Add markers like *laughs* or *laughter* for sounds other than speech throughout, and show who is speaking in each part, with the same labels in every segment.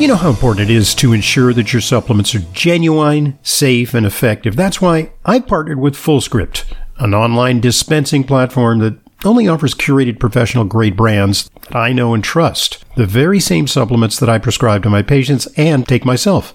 Speaker 1: You know how important it is to ensure that your supplements are genuine, safe, and effective. That's why I partnered with FullScript, an online dispensing platform that only offers curated professional grade brands that I know and trust. The very same supplements that I prescribe to my patients and take myself.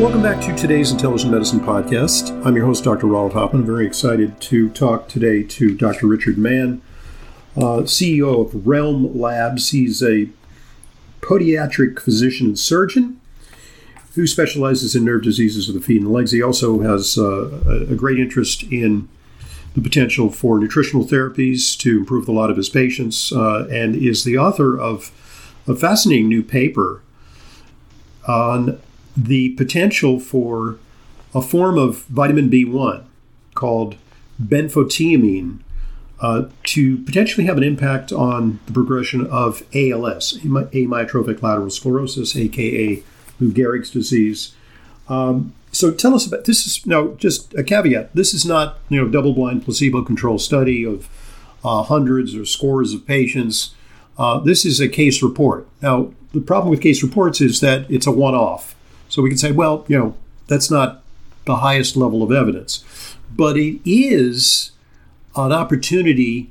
Speaker 1: Welcome back to today's Intelligent Medicine Podcast. I'm your host, Dr. Ronald Hoffman. Very excited to talk today to Dr. Richard Mann, uh, CEO of Realm Labs. He's a podiatric physician and surgeon who specializes in nerve diseases of the feet and legs. He also has uh, a great interest in the potential for nutritional therapies to improve the lot of his patients uh, and is the author of a fascinating new paper on the potential for a form of vitamin B1 called benfotiamine uh, to potentially have an impact on the progression of ALS, amyotrophic lateral sclerosis, aka Lou Gehrig's disease. Um, so tell us about this. Is now just a caveat. This is not you know double-blind placebo-controlled study of uh, hundreds or scores of patients. Uh, this is a case report. Now the problem with case reports is that it's a one-off. So we can say, well, you know, that's not the highest level of evidence, but it is an opportunity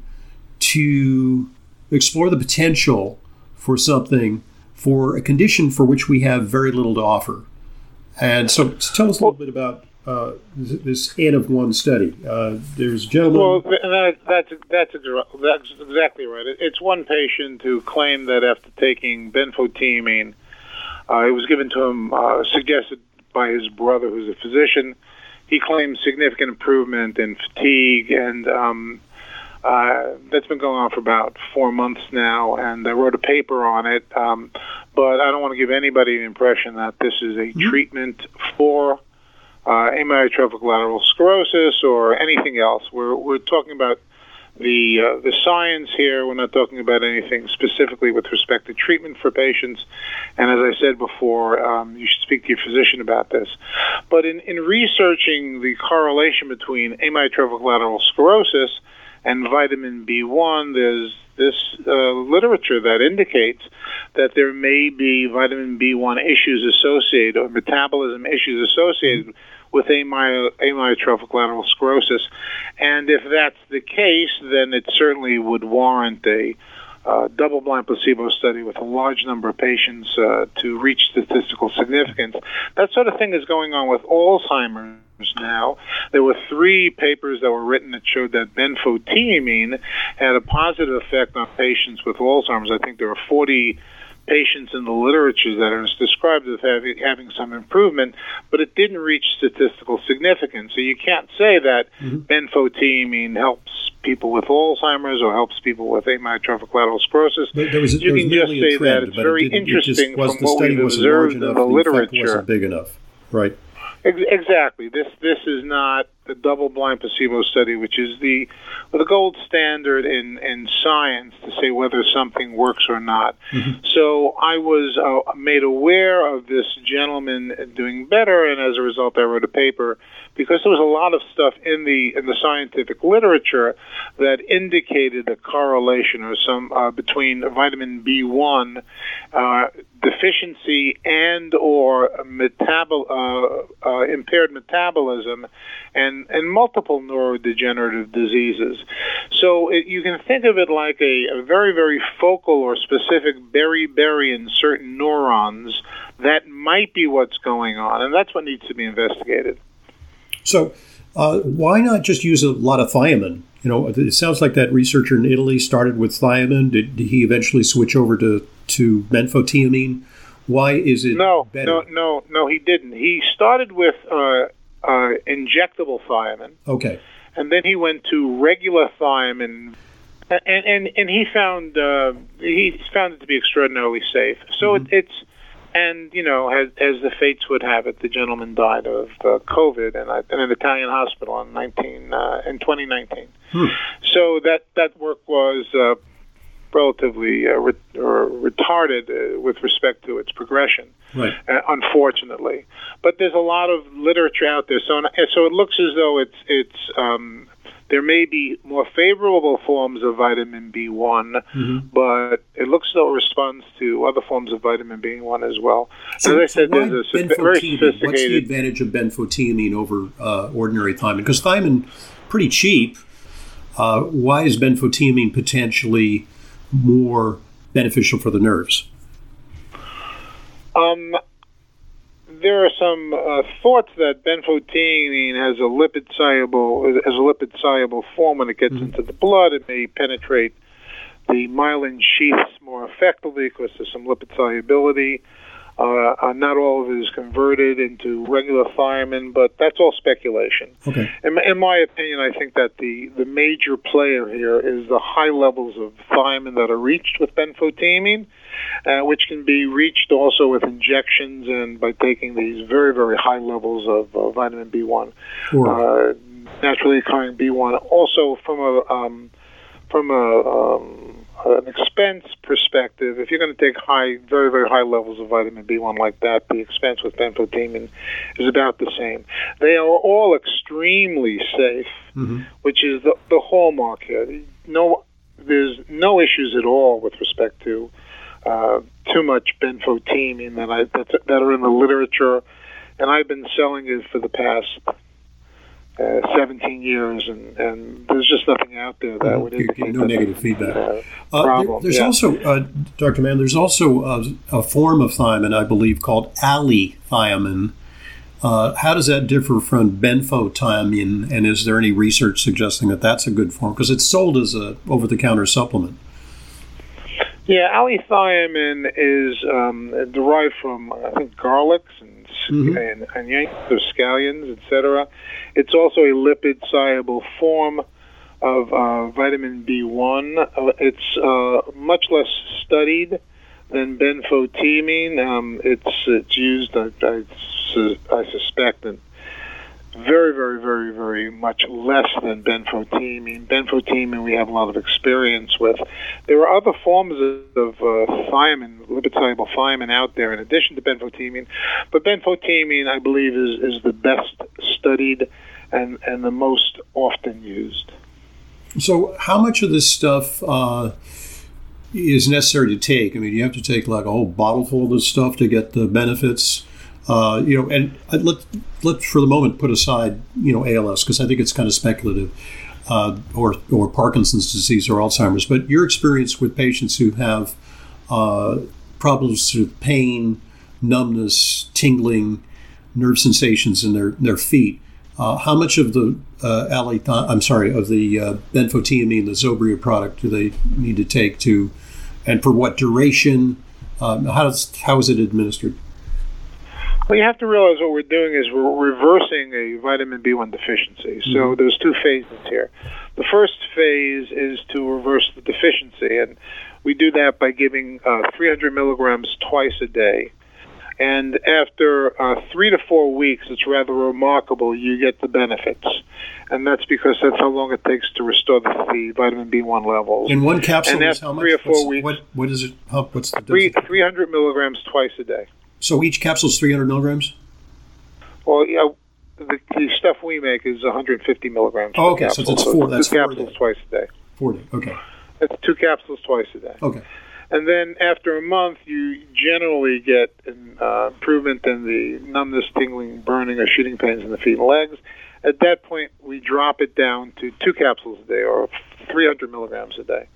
Speaker 1: to explore the potential for something for a condition for which we have very little to offer. And so, so tell us a little bit about uh, this N of one study. Uh, there's a gentleman.
Speaker 2: Well, that, that's that's that's exactly right. It's one patient who claimed that after taking benfotiamine uh, it was given to him, uh, suggested by his brother, who's a physician. He claims significant improvement in fatigue, and um, uh, that's been going on for about four months now. And I wrote a paper on it, um, but I don't want to give anybody the impression that this is a mm-hmm. treatment for uh, amyotrophic lateral sclerosis or anything else. We're we're talking about the uh, the science here. We're not talking about anything specifically with respect to treatment for patients. And as I said before, um, you should speak to your physician about this. But in, in researching the correlation between amyotrophic lateral sclerosis and vitamin B1, there's this uh, literature that indicates that there may be vitamin B1 issues associated or metabolism issues associated. With amyotrophic lateral sclerosis. And if that's the case, then it certainly would warrant a uh, double blind placebo study with a large number of patients uh, to reach statistical significance. That sort of thing is going on with Alzheimer's now. There were three papers that were written that showed that benfotiamine had a positive effect on patients with Alzheimer's. I think there were 40 patients in the literature that are described as having, having some improvement, but it didn't reach statistical significance. So you can't say that mm-hmm. benfotiamine helps people with Alzheimer's or helps people with amyotrophic lateral sclerosis.
Speaker 1: There was,
Speaker 2: you
Speaker 1: can
Speaker 2: just say
Speaker 1: trend,
Speaker 2: that it's very
Speaker 1: it
Speaker 2: interesting
Speaker 1: it was,
Speaker 2: from what we've observed in the,
Speaker 1: the
Speaker 2: literature.
Speaker 1: wasn't big enough, right?
Speaker 2: Exactly. This this is not the double-blind placebo study, which is the the gold standard in in science to say whether something works or not. Mm-hmm. So I was uh, made aware of this gentleman doing better, and as a result, I wrote a paper because there was a lot of stuff in the in the scientific literature that indicated a correlation or some uh, between vitamin B1 uh, deficiency and or metabol uh, uh, impaired metabolism and and multiple neurodegenerative diseases. So it, you can think of it like a, a very very focal or specific beriberi in certain neurons that might be what's going on, and that's what needs to be investigated.
Speaker 1: So, uh, why not just use a lot of thiamine? You know, it sounds like that researcher in Italy started with thiamine. Did, did he eventually switch over to, to benfotiamine? Why is it
Speaker 2: no,
Speaker 1: better?
Speaker 2: no, no, no? He didn't. He started with uh, uh, injectable thiamine.
Speaker 1: Okay.
Speaker 2: And then he went to regular thiamine, and and, and he found uh, he found it to be extraordinarily safe. So mm-hmm. it, it's and you know, as, as the fates would have it, the gentleman died of uh, COVID in, in an Italian hospital in 19 uh, in 2019. Hmm. So that that work was uh, relatively uh, re- retarded uh, with respect to its progression,
Speaker 1: right.
Speaker 2: uh, unfortunately. But there's a lot of literature out there, so so it looks as though it's it's um, there may be more favorable forms of vitamin B1, mm-hmm. but it looks as though it responds to other forms of vitamin B1 as well.
Speaker 1: So, as I said, there's a very sophisticated. What's the advantage of benfotiamine over uh, ordinary thiamine? Because thiamine, pretty cheap. Uh, why is benfotiamine potentially more beneficial for the nerves?
Speaker 2: Um, there are some uh, thoughts that benfotiamine has a lipid soluble as a lipid soluble form when it gets mm-hmm. into the blood. It may penetrate the myelin sheaths more effectively because there's some lipid solubility. Uh, uh, not all of it is converted into regular thiamine, but that's all speculation.
Speaker 1: Okay.
Speaker 2: In, in, my opinion, I think that the, the major player here is the high levels of thiamine that are reached with benfotiamine, uh, which can be reached also with injections and by taking these very, very high levels of uh, vitamin B1, sure. Uh, naturally occurring B1. Also, from a um, from a um, an expense perspective, if you're going to take high, very, very high levels of vitamin B1 like that, the expense with benfotiamine is about the same. They are all extremely safe, mm-hmm. which is the, the hallmark here. No, there's no issues at all with respect to uh, too much benfotiamine that I that, that are in the literature, and I've been selling it for the past uh, 17 years, and, and there's just nothing out there that would indicate
Speaker 1: no negative feedback.
Speaker 2: Uh, problem.
Speaker 1: There, there's
Speaker 2: yeah.
Speaker 1: also, uh, Dr. Mann, there's also a, a, form of thiamine, I believe, called allithiamine. Uh, how does that differ from benfotiamine, and is there any research suggesting that that's a good form? Because it's sold as a over-the-counter supplement.
Speaker 2: Yeah, allithiamine is um, derived from I think garlics and mm-hmm. and onions or scallions, etc. It's also a lipid soluble form of uh, vitamin B1. Uh, it's uh, much less studied than benfotiamine. Um, it's it's used, I, I, I suspect, in very, very, very, very much less than benfotiamine. Benfotiamine we have a lot of experience with. There are other forms of, uh, thiamine, lipid soluble thiamine out there in addition to benfotiamine, but benfotiamine I believe is, is the best studied and, and the most often used.
Speaker 1: So, how much of this stuff uh, is necessary to take? I mean, you have to take like a whole bottle full of this stuff to get the benefits. Uh, you know, and let's let's for the moment put aside you know ALS because I think it's kind of speculative, uh, or or Parkinson's disease or Alzheimer's. But your experience with patients who have uh, problems with pain, numbness, tingling, nerve sensations in their their feet. Uh, how much of the uh, I'm sorry, of the uh, benfotiamine, the Zobria product, do they need to take to, and for what duration? Um, how does how is it administered?
Speaker 2: Well, you have to realize what we're doing is we're reversing a vitamin B1 deficiency. Mm-hmm. So there's two phases here. The first phase is to reverse the deficiency, and we do that by giving uh, 300 milligrams twice a day. And after uh, three to four weeks, it's rather remarkable. You get the benefits, and that's because that's how long it takes to restore the, the vitamin B1 levels.
Speaker 1: In one capsule,
Speaker 2: and
Speaker 1: after
Speaker 2: three or four
Speaker 1: what's,
Speaker 2: weeks,
Speaker 1: what, what is it? How, what's the
Speaker 2: three, 300 milligrams twice a day.
Speaker 1: So each capsule is 300 milligrams.
Speaker 2: Well, yeah, the, the stuff we make is 150 milligrams.
Speaker 1: Oh, okay, so it's four. So that's
Speaker 2: two capsules twice a day.
Speaker 1: Four days. Okay.
Speaker 2: That's two capsules twice a day.
Speaker 1: Okay.
Speaker 2: And then after a month, you generally get an uh, improvement in the numbness, tingling, burning, or shooting pains in the feet and legs. At that point, we drop it down to two capsules a day or 300 milligrams a day.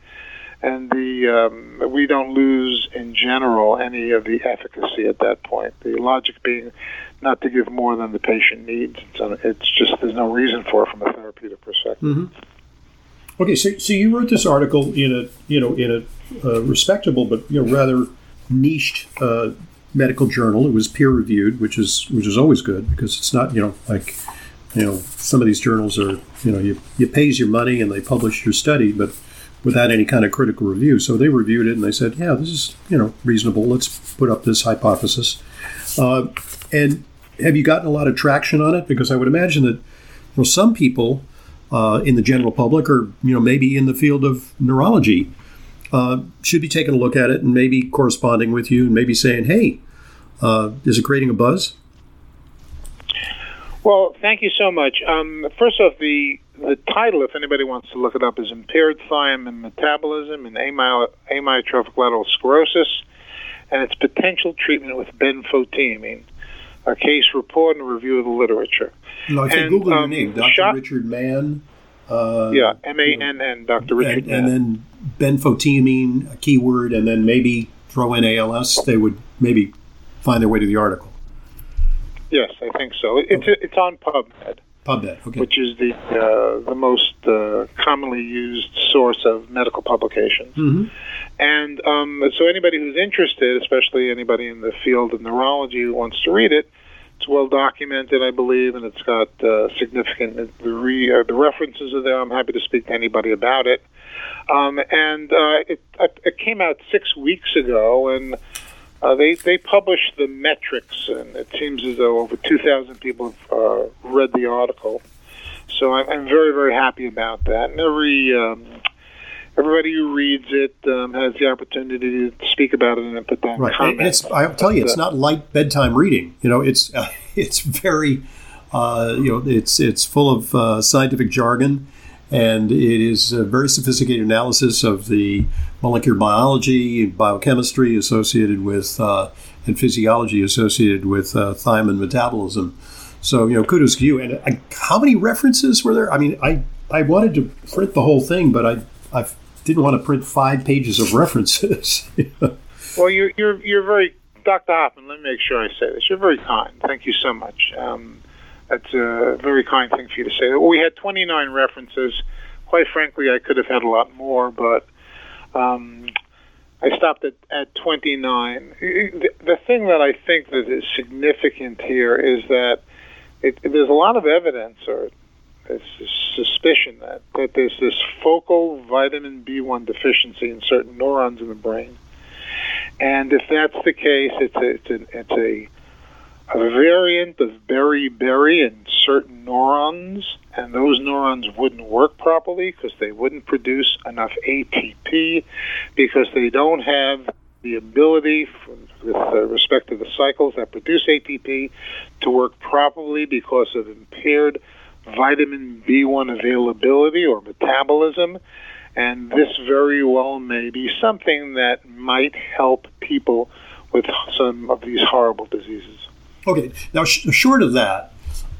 Speaker 2: And the um, we don't lose in general any of the efficacy at that point. The logic being not to give more than the patient needs. It's just there's no reason for it from a therapeutic perspective.
Speaker 1: Mm-hmm. Okay, so, so you wrote this article in a you know in a uh, respectable but you know rather niched uh, medical journal. It was peer reviewed, which is which is always good because it's not you know like you know some of these journals are you know you you pays your money and they publish your study, but without any kind of critical review. So they reviewed it and they said, yeah, this is you know reasonable. Let's put up this hypothesis. Uh, and have you gotten a lot of traction on it? Because I would imagine that you know, some people uh, in the general public, or you know maybe in the field of neurology, uh, should be taking a look at it and maybe corresponding with you and maybe saying, hey, uh, is it creating a buzz?
Speaker 2: Well, thank you so much. Um, first off, the the title, if anybody wants to look it up, is Impaired Thiamine Metabolism in Amyotrophic Lateral Sclerosis and its Potential Treatment with Benfotiamine, a case report and a review of the literature.
Speaker 1: No, if you Google um, your name, Dr. Shot, Richard Mann.
Speaker 2: Uh, yeah, M A N N, Dr. Richard
Speaker 1: and, Mann. And then benfotiamine, a keyword, and then maybe throw in ALS, they would maybe find their way to the article.
Speaker 2: Yes, I think so. It's okay. it's on PubMed.
Speaker 1: PubMed, okay.
Speaker 2: Which is the uh, the most uh, commonly used source of medical publications.
Speaker 1: Mm-hmm.
Speaker 2: And um, so anybody who's interested, especially anybody in the field of neurology who wants to read it, it's well documented, I believe, and it's got uh, significant the, re, uh, the references are there. I'm happy to speak to anybody about it. Um, and uh, it, it came out six weeks ago, and uh, they they published the metrics, and it seems as though over 2,000 people have uh, read the article. So I'm, I'm very very happy about that. And every um, everybody who reads it um, has the opportunity to speak about it and put that
Speaker 1: right.
Speaker 2: comment.
Speaker 1: And it's, I'll tell you, it's not light bedtime reading. You know, it's uh, *laughs* it's very, uh, you know, it's it's full of uh, scientific jargon, and it is a very sophisticated analysis of the molecular biology, biochemistry associated with, uh, and physiology associated with uh, thiamine metabolism. So, you know, kudos to you. And uh, how many references were there? I mean, I, I wanted to print the whole thing, but I, I didn't want to print five pages of references. *laughs*
Speaker 2: well, you're, you're, you're very, Dr. Hoffman, let me make sure I say this. You're very kind. Thank you so much. Um, that's a very kind thing for you to say. We had 29 references. Quite frankly, I could have had a lot more, but um, I stopped at, at 29. The, the thing that I think that is significant here is that it, there's a lot of evidence or suspicion that, that there's this focal vitamin B1 deficiency in certain neurons in the brain. And if that's the case, it's a, it's a, it's a, a variant of beriberi in certain neurons, and those neurons wouldn't work properly because they wouldn't produce enough ATP because they don't have the ability, with uh, respect to the cycles that produce ATP, to work properly because of impaired vitamin B1 availability or metabolism. And this very well may be something that might help people with some of these horrible diseases.
Speaker 1: Okay. Now, sh- short of that,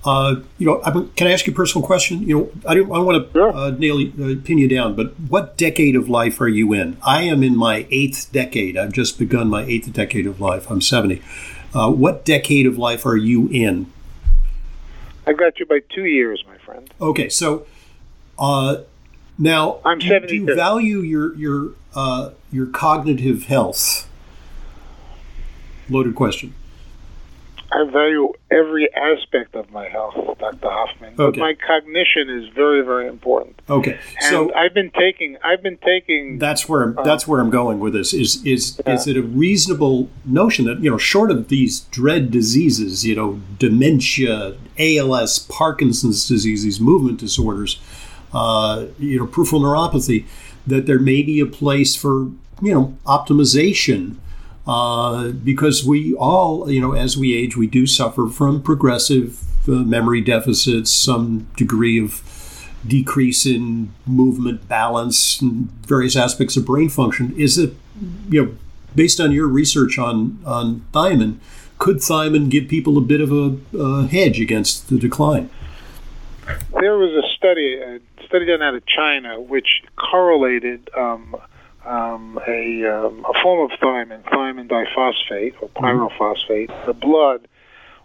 Speaker 1: uh, you know, I'm, can I ask you a personal question? You know, I don't, I don't want to sure. uh, nail uh, pin you down, but what decade of life are you in? I am in my eighth decade. I've just begun my eighth decade of life. I'm 70. Uh, what decade of life are you in?
Speaker 2: I've got you by two years, my friend.
Speaker 1: Okay, so uh, now
Speaker 2: I'm
Speaker 1: do,
Speaker 2: 72.
Speaker 1: do you value your your uh, your cognitive health? Loaded question.
Speaker 2: I value every aspect of my health, Dr. Hoffman. Okay. But my cognition is very, very important.
Speaker 1: Okay.
Speaker 2: And so I've been taking I've been taking
Speaker 1: That's where I'm, uh, that's where I'm going with this. Is is yeah. is it a reasonable notion that, you know, short of these dread diseases, you know, dementia, ALS, Parkinson's disease, these movement disorders, uh, you know, peripheral neuropathy, that there may be a place for, you know, optimization uh, because we all, you know, as we age, we do suffer from progressive uh, memory deficits, some degree of decrease in movement, balance, and various aspects of brain function. Is it, you know, based on your research on on thiamine, could thiamine give people a bit of a, a hedge against the decline?
Speaker 2: There was a study, a study done out of China, which correlated. Um, um, a, um, a form of thiamine, thiamine diphosphate or mm-hmm. pyrophosphate, the blood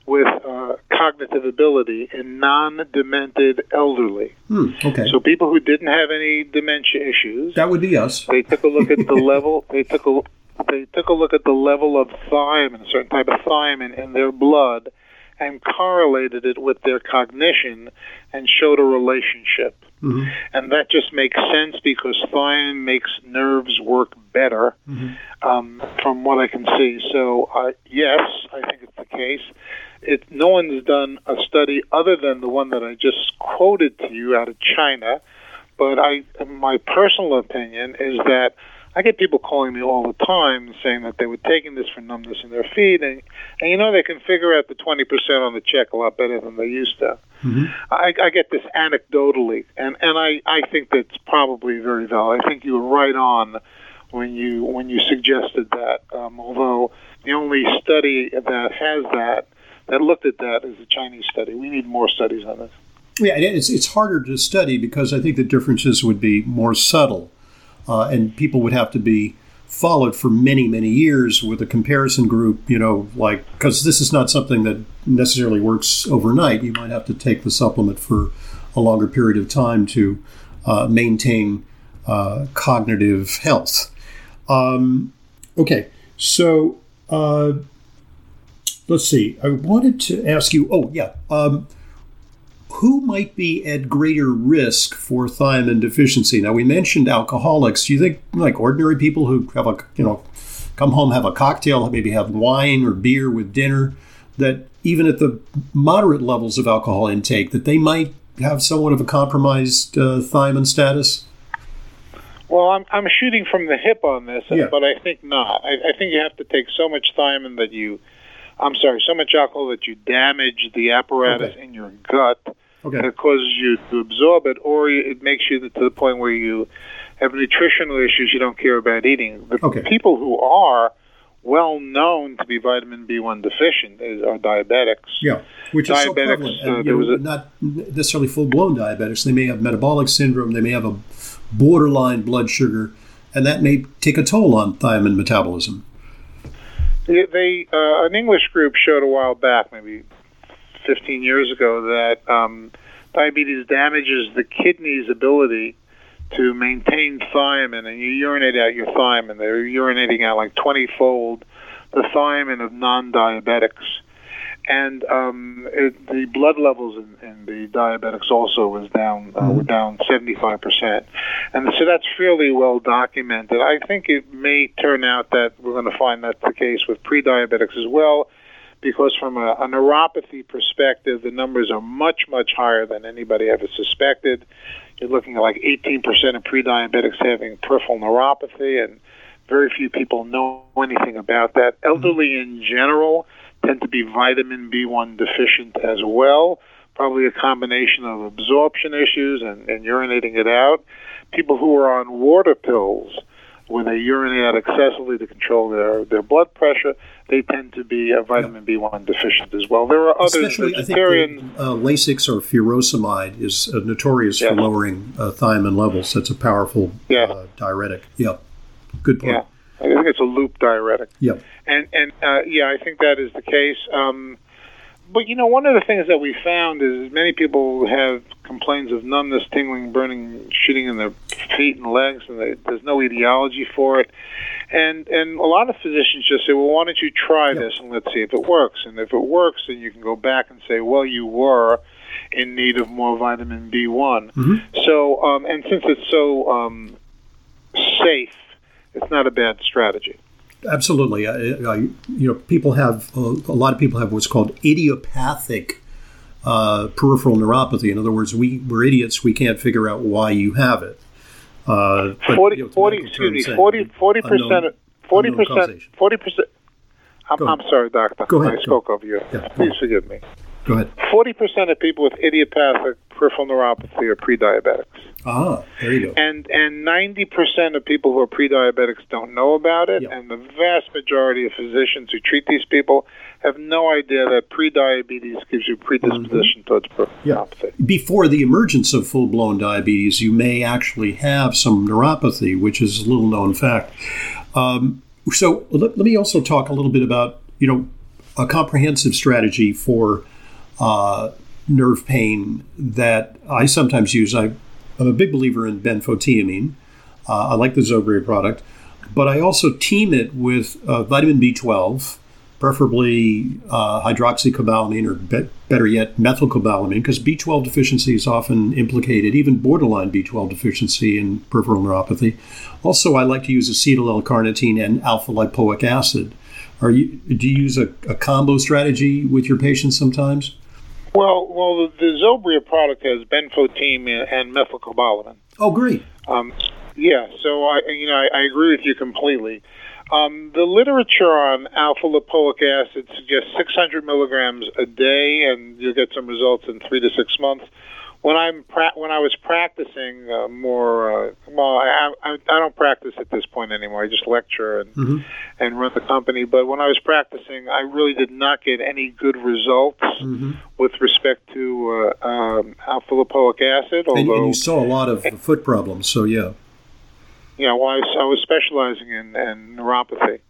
Speaker 2: with uh, cognitive ability in non-demented elderly.
Speaker 1: Hmm, okay.
Speaker 2: So people who didn't have any dementia issues.
Speaker 1: That would be us.
Speaker 2: They took a look at the level. *laughs* They took a they took a look at the level of thiamine, a certain type of thiamine in their blood, and correlated it with their cognition and showed a relationship. Mm-hmm. And that just makes sense because thiamine makes nerves work better, mm-hmm. um, from what I can see. So, uh, yes, I think it's the case. It, no one's done a study other than the one that I just quoted to you out of China. But I, my personal opinion is that I get people calling me all the time saying that they were taking this for numbness in their feet, and and you know they can figure out the twenty percent on the check a lot better than they used to. Mm-hmm. I, I get this anecdotally, and and I I think that's probably very valid. I think you were right on when you when you suggested that. Um, although the only study that has that that looked at that is a Chinese study. We need more studies on this.
Speaker 1: Yeah, it's it's harder to study because I think the differences would be more subtle uh, and people would have to be followed for many many years with a comparison group you know like because this is not something that necessarily works overnight. You might have to take the supplement for a longer period of time to uh, maintain uh, cognitive health. Um, okay so uh, let's see. I wanted to ask you oh yeah um, who might be at greater risk for thiamine deficiency? Now, we mentioned alcoholics. Do you think like ordinary people who have a, you know, come home, have a cocktail, maybe have wine or beer with dinner, that even at the moderate levels of alcohol intake, that they might have somewhat of a compromised uh, thiamine status?
Speaker 2: Well, I'm, I'm shooting from the hip on this, yeah. but I think not. I, I think you have to take so much thiamine that you, I'm sorry, so much alcohol that you damage the apparatus okay. in your gut Okay. It causes you to absorb it, or it makes you to the point where you have nutritional issues you don't care about eating. The okay. people who are well known to be vitamin B1 deficient is, are diabetics.
Speaker 1: Yeah, which diabetics, is so prevalent. And, uh, know, a, not necessarily full blown diabetics. They may have metabolic syndrome. They may have a borderline blood sugar, and that may take a toll on thiamine metabolism.
Speaker 2: They, they uh, an English group showed a while back, maybe 15 years ago that um, diabetes damages the kidney's ability to maintain thiamine, and you urinate out your thiamine. They're urinating out like 20 fold the thiamine of non diabetics. And um, it, the blood levels in, in, the diabetics also was down, uh, mm-hmm. were down 75%. And so that's fairly well documented. I think it may turn out that we're going to find that's the case with pre diabetics as well because from a, a neuropathy perspective, the numbers are much, much higher than anybody ever suspected. You're looking at like 18% of pre-diabetics having peripheral neuropathy, and very few people know anything about that. Mm-hmm. Elderly in general tend to be vitamin B1 deficient as well, probably a combination of absorption issues and, and urinating it out. People who are on water pills, when they urinate out excessively to control their, their blood pressure, they tend to be a vitamin yeah. B1 deficient as well. There are
Speaker 1: other vegetarian. The, uh, Lasix or furosemide is uh, notorious yes. for lowering uh, thiamine levels. That's a powerful yeah. Uh, diuretic. Yeah, good point.
Speaker 2: Yeah, I think it's a loop diuretic.
Speaker 1: Yeah,
Speaker 2: and and uh, yeah, I think that is the case. Um, but you know, one of the things that we found is many people have complaints of numbness, tingling, burning, shooting in their feet and legs, and they, there's no etiology for it. And and a lot of physicians just say, well, why don't you try this and let's see if it works. And if it works, then you can go back and say, well, you were in need of more vitamin B1. Mm-hmm. So, um, and since it's so um, safe, it's not a bad strategy.
Speaker 1: Absolutely, I, I, you know, people have uh, a lot of people have what's called idiopathic uh, peripheral neuropathy. In other words, we we're idiots. We can't figure out why you have it.
Speaker 2: Uh, but, 40, you know, 40 excuse me, 40, 40 percent, 40 percent, 40 percent. I'm, I'm sorry, doctor.
Speaker 1: Go ahead.
Speaker 2: I spoke over you. Yeah, Please forgive me.
Speaker 1: Go ahead.
Speaker 2: Forty percent of people with idiopathic peripheral neuropathy are pre-diabetics.
Speaker 1: Ah, there you go.
Speaker 2: And and ninety percent of people who are pre-diabetics don't know about it, and the vast majority of physicians who treat these people have no idea that pre-diabetes gives you predisposition mm-hmm. towards peripheral yeah. neuropathy.
Speaker 1: Before the emergence of full-blown diabetes, you may actually have some neuropathy, which is a little known fact. Um, so let, let me also talk a little bit about you know a comprehensive strategy for uh, nerve pain that I sometimes use. I, am a big believer in benfotiamine. Uh, I like the Zobria product, but I also team it with uh, vitamin B12, preferably uh, hydroxycobalamin or be- better yet methylcobalamin, because B12 deficiency is often implicated, even borderline B12 deficiency in peripheral neuropathy. Also, I like to use acetyl L-carnitine and alpha lipoic acid. Are you do you use a, a combo strategy with your patients sometimes?
Speaker 2: Well, well, the, the Zobria product has benfotiamine and methylcobalamin.
Speaker 1: Oh, great.
Speaker 2: Um, yeah, so I, you know, I, I agree with you completely. Um, the literature on alpha lipoic acid suggests 600 milligrams a day, and you'll get some results in three to six months when I'm pra- when I was practicing uh, more, uh, well, I, I, I don't practice at this point anymore. I just lecture and mm-hmm. and run the company. But when I was practicing, I really did not get any good results mm-hmm. with respect to uh, um, alpha lipoic acid.
Speaker 1: Although, and, and, you saw a lot of foot problems, so yeah.
Speaker 2: Yeah, well, I was, I was specializing in, in neuropathy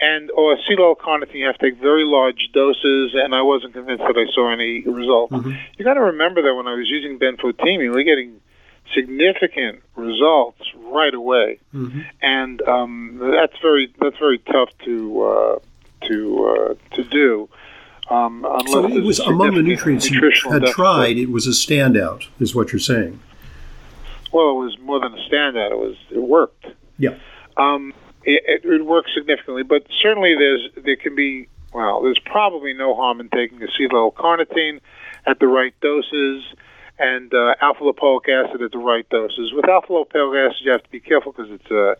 Speaker 2: and or acetyl carnitine you have to take very large doses, and I wasn't convinced that I saw any result. Mm-hmm. You got to remember that when I was using benfotiamine, we are getting significant results right away, mm-hmm. and um, that's very that's very tough to uh, to uh, to do.
Speaker 1: Um, so it was among the nutrients you had tried. It was a standout, is what you're saying.
Speaker 2: Well, it was more than a standout. It was it worked.
Speaker 1: Yeah.
Speaker 2: Um, it, it works significantly. But certainly, there's there can be well, there's probably no harm in taking acetyl carnitine at the right doses and uh, alpha lipoic acid at the right doses. With alpha lipoic acid, you have to be careful because it's uh,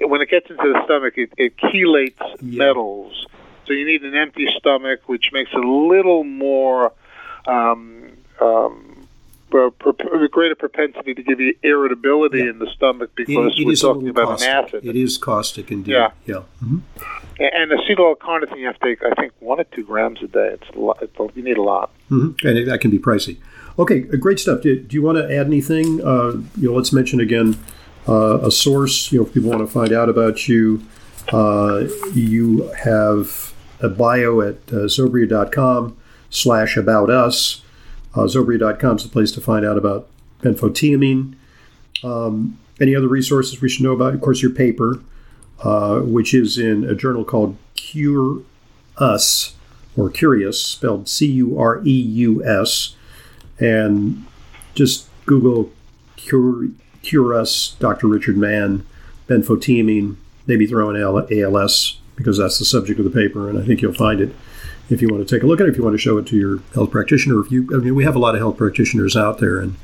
Speaker 2: when it gets into the stomach, it, it chelates yeah. metals. So you need an empty stomach, which makes it a little more um, um, uh, a greater propensity to give you irritability yeah. in the stomach because it, it we're talking about
Speaker 1: caustic.
Speaker 2: an acid.
Speaker 1: It is caustic indeed.
Speaker 2: Yeah.
Speaker 1: yeah. Mm-hmm.
Speaker 2: And acetyl-L-carnitine you have to take, I think, one or two grams a day. It's a lot. It's a, you need a lot.
Speaker 1: Mm-hmm. And that can be pricey. Okay, uh, great stuff. Do, do you want to add anything? Uh, you know, let's mention again uh, a source. You know, if people want to find out about you, uh, you have a bio at uh, zobria.com slash about us. Uh, is the place to find out about benfotiamine. Um, any other resources we should know about? Of course, your paper, uh, which is in a journal called Cure Us, or Curious, spelled C U R E U S. And just Google Cure, Cure Us, Dr. Richard Mann, benfotiamine, maybe throw in ALS because that's the subject of the paper, and I think you'll find it if you want to take a look at it, if you want to show it to your health practitioner. If you, I mean, we have a lot of health practitioners out there, and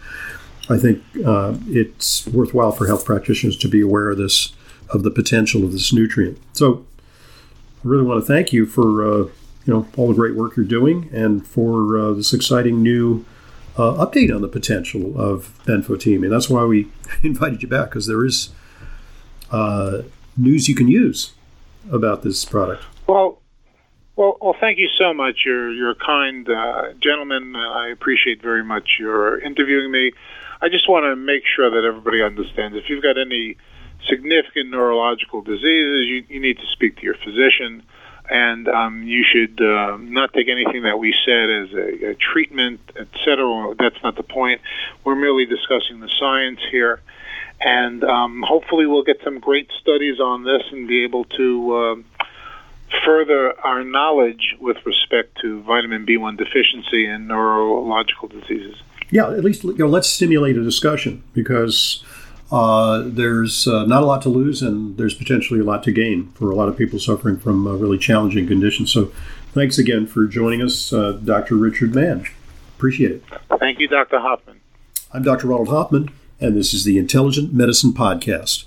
Speaker 1: I think uh, it's worthwhile for health practitioners to be aware of this, of the potential of this nutrient. So, I really want to thank you for uh, you know all the great work you're doing, and for uh, this exciting new uh, update on the potential of benfotiamine. That's why we *laughs* invited you back because there is uh, news you can use about this product.
Speaker 2: Well, well, well, thank you so much. You're you're a kind uh, gentleman. I appreciate very much your interviewing me. I just want to make sure that everybody understands. If you've got any significant neurological diseases, you, you need to speak to your physician, and um, you should uh, not take anything that we said as a, a treatment, etc. That's not the point. We're merely discussing the science here, and um, hopefully we'll get some great studies on this and be able to. Uh, further our knowledge with respect to vitamin B1 deficiency and neurological diseases.
Speaker 1: Yeah, at least you know, let's stimulate a discussion because uh, there's uh, not a lot to lose and there's potentially a lot to gain for a lot of people suffering from uh, really challenging conditions. So, thanks again for joining us, uh, Dr. Richard Mann. Appreciate it.
Speaker 2: Thank you, Dr. Hoffman.
Speaker 1: I'm Dr. Ronald Hoffman, and this is the Intelligent Medicine Podcast.